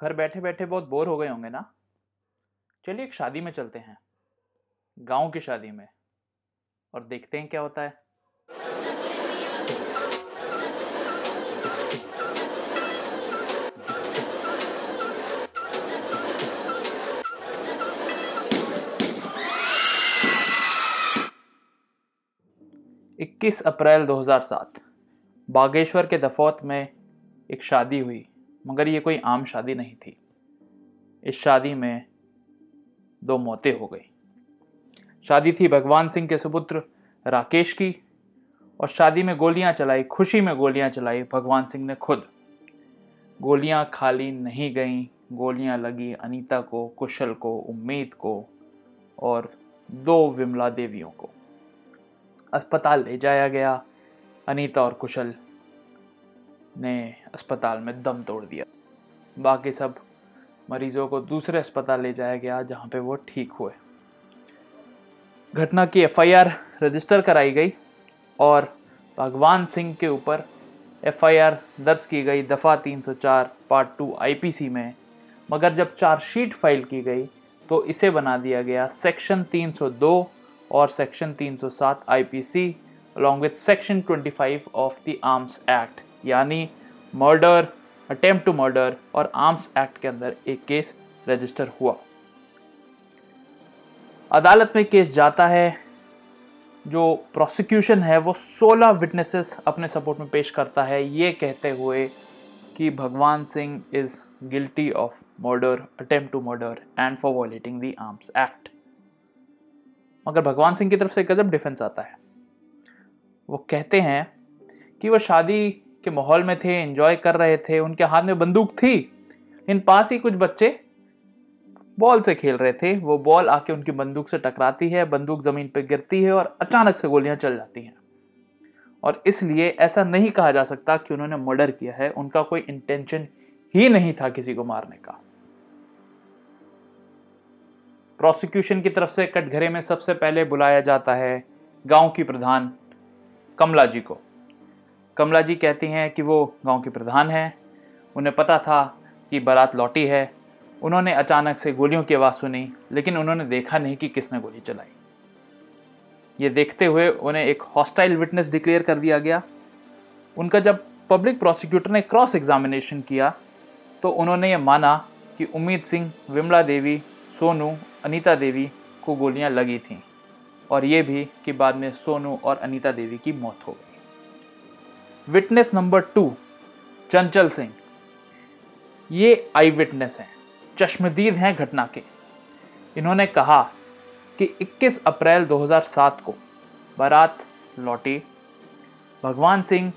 घर बैठे बैठे बहुत बोर हो गए होंगे ना? चलिए एक शादी में चलते हैं। गाँव की शादी में। और देखते हैं क्या होता है। इक्कीस अप्रैल 2007 बागेश्वर के दफौत में एक शादी हुई। मगर ये कोई आम शादी नहीं थी। इस शादी में दो मौतें हो गई। शादी थी भगवान सिंह के सुपुत्र राकेश की और शादी में गोलियाँ चलाई, खुशी में गोलियाँ चलाई भगवान सिंह ने खुद। गोलियाँ खाली नहीं गईं, गोलियाँ लगी अनीता को, कुशल को, उम्मीद को और दो विमला देवियों को। अस्पताल ले जाया गया अनीता और कुशल। ने अस्पताल में दम तोड़ दिया। बाकी सब मरीजों को दूसरे अस्पताल ले जाया गया जहाँ पे वो ठीक हुए। घटना की एफआईआर रजिस्टर कराई गई और भगवान सिंह के ऊपर एफआईआर दर्ज की गई दफ़ा 304 पार्ट टू आईपीसी में। मगर जब चार्जशीट फ़ाइल की गई तो इसे बना दिया गया सेक्शन 302 और section 307 IPC, along with section 25 of the arms act यानी मर्डर, अटेम्प्ट टू मर्डर और आर्म्स एक्ट के अंदर एक केस रजिस्टर हुआ। अदालत में केस जाता है, जो प्रोसिक्यूशन है, वो 16 विटनेसेस अपने सपोर्ट में पेश करता है। ये कहते हुए कि Bhagwan Singh is guilty of murder attempt to murder and for violating the arms act मगर भगवान सिंह की तरफ़ से गजब डिफेंस आता है। वो कहते हैं कि वो शादी के माहौल में थे एंजॉय कर रहे थे, उनके हाथ में बंदूक थी। इन पास ही कुछ बच्चे बॉल से खेल रहे थे। वो बॉल आके उनकी बंदूक से टकराती है, बंदूक ज़मीन पर गिरती है और अचानक से गोलियाँ चल जाती हैं। और इसलिए ऐसा नहीं कहा जा सकता कि उन्होंने मर्डर किया है। उनका कोई इंटेंशन ही नहीं था किसी को मारने का। प्रोसिक्यूशन की तरफ़ से कटघरे में सबसे पहले बुलाया जाता है गाँव की प्रधान कमला जी को। कमला जी कहती हैं कि वो गाँव के प्रधान हैं। उन्हें पता था कि बारात लौटी है। उन्होंने अचानक से गोलियों की आवाज़ सुनी, लेकिन उन्होंने देखा नहीं कि किसने गोली चलाई। ये देखते हुए उन्हें एक हॉस्टाइल विटनेस डिक्लेयर कर दिया गया। उनका जब पब्लिक प्रोसिक्यूटर ने क्रॉस एग्जामिनेशन किया तो उन्होंने ये माना कि उम्मीद सिंह, विमला देवी, सोनू, अनीता देवी को गोलियाँ लगी थीं। और ये भी कि बाद में सोनू और अनीता देवी की मौत हो गई। विटनेस नंबर टू चंचल सिंह। ये आई विटनेस हैं, चश्मदीद हैं घटना के। इन्होंने कहा कि 21 अप्रैल 2007 को बारात लौटी। भगवान सिंह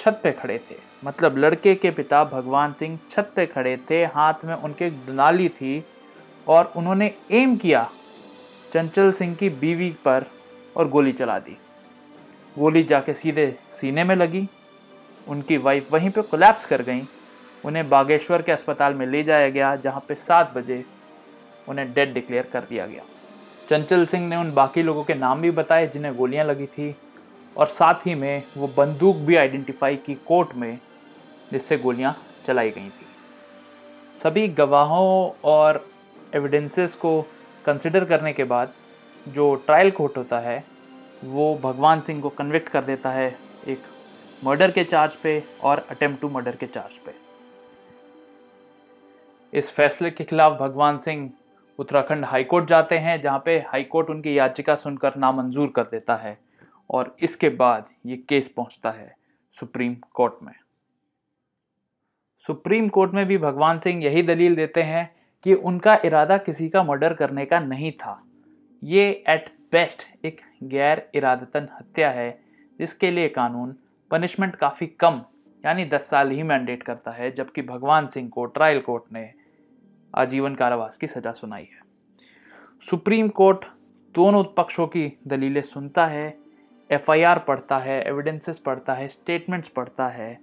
छत पे खड़े थे मतलब लड़के के पिता भगवान सिंह छत पे खड़े थे, हाथ में उनके दुनाली थी और उन्होंने एम किया, चंचल सिंह की बीवी पर और गोली चला दी। गोली जाके सीधे सीने में लगी। उनकी वाइफ वहीं पे कोलैप्स कर गई। उन्हें बागेश्वर के अस्पताल में ले जाया गया, जहाँ पे सात बजे उन्हें डेड डिक्लेयर कर दिया गया। चंचल सिंह ने उन बाकी लोगों के नाम भी बताए, जिन्हें गोलियाँ लगी थी, और साथ ही में वो बंदूक भी आइडेंटिफाई की कोर्ट में, जिससे गोलियाँ चलाई गई थी। सभी गवाहों और एविडेंसेस को कंसिडर करने के बाद जो ट्रायल कोर्ट होता है, वो भगवान सिंह को कन्विक्ट कर देता है एक मर्डर के चार्ज पे और अटेम्प्ट टू मर्डर के चार्ज पे। इस फैसले के खिलाफ भगवान सिंह उत्तराखंड हाईकोर्ट जाते हैं, जहाँ पे हाईकोर्ट उनकी याचिका सुनकर नामंजूर कर देता है और इसके बाद ये केस पहुँचता है सुप्रीम कोर्ट में। सुप्रीम कोर्ट में भी भगवान सिंह यही दलील देते हैं कि उनका इरादा किसी का मर्डर करने का नहीं था। ये एट बेस्ट एक गैर इरादतन हत्या है, जिसके लिए कानून पनिशमेंट काफ़ी कम, यानी 10 साल ही मैंडेट करता है, जबकि भगवान सिंह को ट्रायल कोर्ट ने आजीवन कारावास की सज़ा सुनाई है। सुप्रीम कोर्ट दोनों पक्षों की दलीलें सुनता है, एफआईआर पढ़ता है एविडेंसेस पढ़ता है स्टेटमेंट्स पढ़ता है,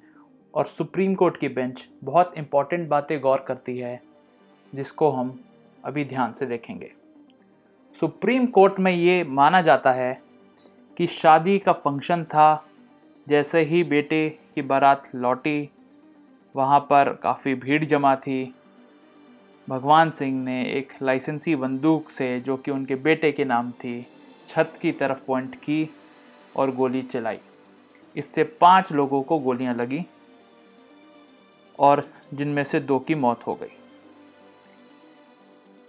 और सुप्रीम कोर्ट की बेंच बहुत इंपॉर्टेंट बातें गौर करती है, जिसको हम अभी ध्यान से देखेंगे। सुप्रीम कोर्ट में ये माना जाता है कि शादी का फ़ंक्शन था जैसे ही बेटे की बारात लौटी, वहाँ पर काफ़ी भीड़ जमा थी। भगवान सिंह ने एक लाइसेंसी बंदूक से, जो कि उनके बेटे के नाम थी, छत की तरफ़ पॉइंट की और गोली चलाई। इससे पाँच लोगों को गोलियाँ लगी और जिनमें से दो की मौत हो गई।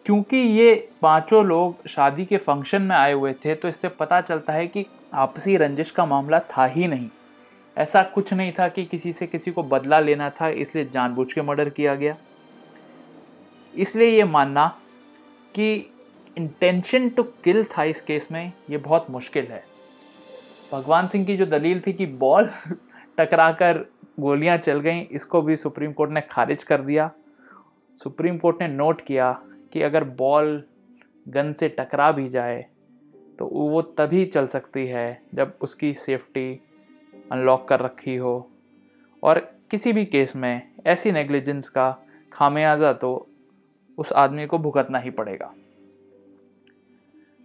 क्योंकि ये पाँचों लोग शादी के फ़ंक्शन में आए हुए थे तो इससे पता चलता है कि आपसी रंजिश का मामला था ही नहीं। ऐसा कुछ नहीं था कि किसी से किसी को बदला लेना था, इसलिए जानबूझ के मर्डर किया गया। इसलिए ये मानना कि इंटेंशन टू किल था इस केस में, ये बहुत मुश्किल है। भगवान सिंह की जो दलील थी कि बॉल टकराकर गोलियाँ चल गईं, इसको भी सुप्रीम कोर्ट ने खारिज कर दिया। सुप्रीम कोर्ट ने नोट किया कि अगर बॉल गन से टकरा भी जाए तो वो तभी चल सकती है जब उसकी सेफ्टी अनलॉक कर रखी हो। और किसी भी केस में ऐसी नेग्लिजेंस का खामियाजा तो उस आदमी को भुगतना ही पड़ेगा।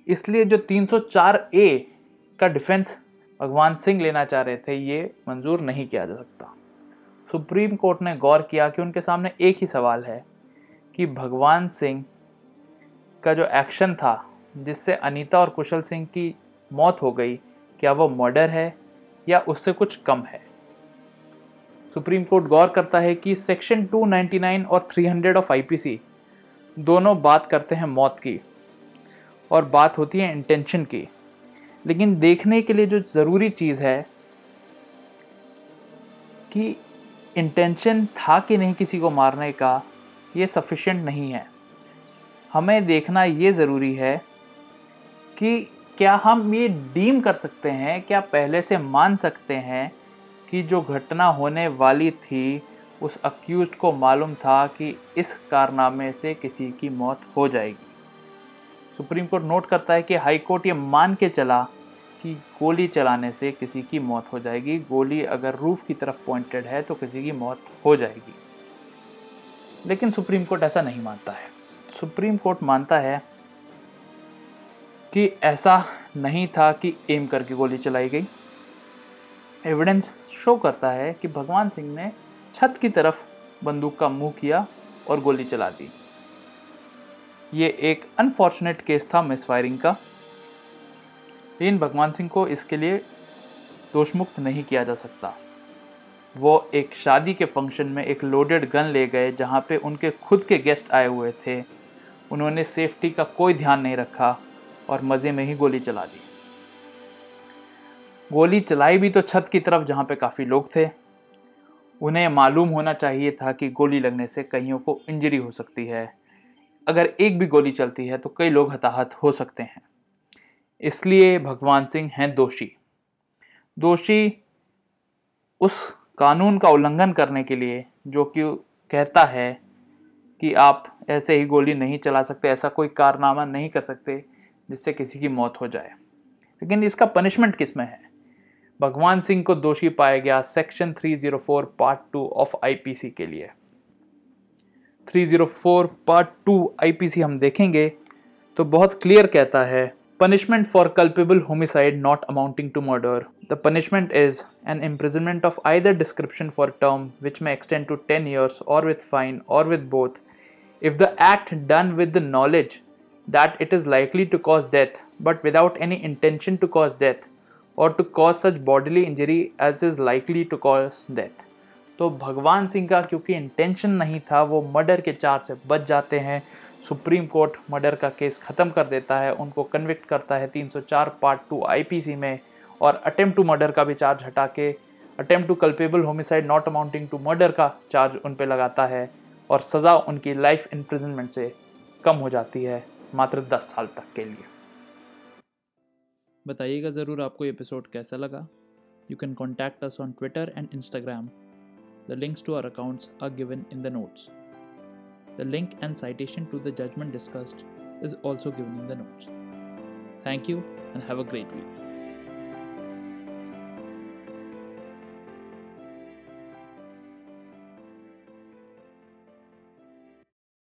इसलिए जो 304 ए का डिफेंस भगवान सिंह लेना चाह रहे थे, ये मंजूर नहीं किया जा सकता। सुप्रीम कोर्ट ने गौर किया कि उनके सामने एक ही सवाल है कि भगवान सिंह का जो एक्शन था, जिससे अनीता और कुशल सिंह की मौत हो गई, क्या वो मर्डर है? या उससे कुछ कम है। सुप्रीम कोर्ट गौर करता है कि सेक्शन 299 और 300 ऑफ़ आईपीसी दोनों बात करते हैं मौत की और बात होती है इंटेंशन की। लेकिन देखने के लिए जो ज़रूरी चीज़ है कि इंटेंशन था कि नहीं किसी को मारने का, ये सफिशेंट नहीं है। हमें देखना ये ज़रूरी है कि क्या हम ये डीम कर सकते हैं, क्या पहले से मान सकते हैं कि जो घटना होने वाली थी, उस अक्यूज को मालूम था कि इस कारनामे से किसी की मौत हो जाएगी। सुप्रीम कोर्ट नोट करता है कि हाई कोर्ट ये मान के चला कि गोली चलाने से किसी की मौत हो जाएगी। गोली अगर रूफ की तरफ़ पॉइंटेड है तो किसी की मौत हो जाएगी। लेकिन सुप्रीम कोर्ट ऐसा नहीं मानता है। सुप्रीम कोर्ट मानता है कि ऐसा नहीं था कि एम करके गोली चलाई गई। एविडेंस शो करता है कि भगवान सिंह ने छत की तरफ़ बंदूक का मुँह किया और गोली चला दी। ये एक अनफॉर्चुनेट केस था मिस फायरिंग का। लेकिन भगवान सिंह को इसके लिए दोषमुक्त नहीं किया जा सकता। वो एक शादी के फ़ंक्शन में एक लोडेड गन ले गए, जहाँ पे उनके खुद के गेस्ट आए हुए थे। उन्होंने सेफ्टी का कोई ध्यान नहीं रखा। और मज़े में ही गोली चला दी। गोली चलाई भी तो छत की तरफ़ जहाँ पे काफ़ी लोग थे। उन्हें मालूम होना चाहिए था कि गोली लगने से कईयों को इंजरी हो सकती है। अगर एक भी गोली चलती है तो कई लोग हताहत हो सकते हैं। इसलिए भगवान सिंह हैं दोषी। दोषी उस कानून का उल्लंघन करने के लिए जो कि कहता है कि आप ऐसे ही गोली नहीं चला सकते, ऐसा कोई कारनामा नहीं कर सकते। जिससे किसी की मौत हो जाए। लेकिन इसका पनिशमेंट किसमें है? भगवान सिंह को दोषी पाया गया section 304 part two of IPC के लिए। 304 पार्ट टू आईपीसी हम देखेंगे तो बहुत क्लियर कहता है punishment for culpable homicide not amounting to murder the punishment is an imprisonment of either description for term which may extend to ten years और with fine और with both if the act done with the knowledge that it is likely to cause death, but without any intention to cause death or to cause such bodily injury as is likely to cause death. तो भगवान सिंह का क्योंकि intention नहीं था, वो murder के charge से बच जाते हैं। सुप्रीम कोर्ट मर्डर का केस ख़त्म कर देता है, उनको कन्विक्ट करता है 304 पार्ट टू आईपीसी में और अटेम्प्ट टू मर्डर का भी चार्ज हटा के attempt to culpable homicide not amounting to murder का चार्ज उन पर लगाता है और सज़ा उनकी लाइफ इम्प्रिजनमेंट से कम हो जाती है। मात्र 10 साल तक के लिए। बताइएगा ज़रूर आपको एपिसोड कैसा लगा। You can contact us on Twitter and Instagram the links to our accounts are given in the notes the link and citation to the judgment discussed is also given in the notes thank you and have a great week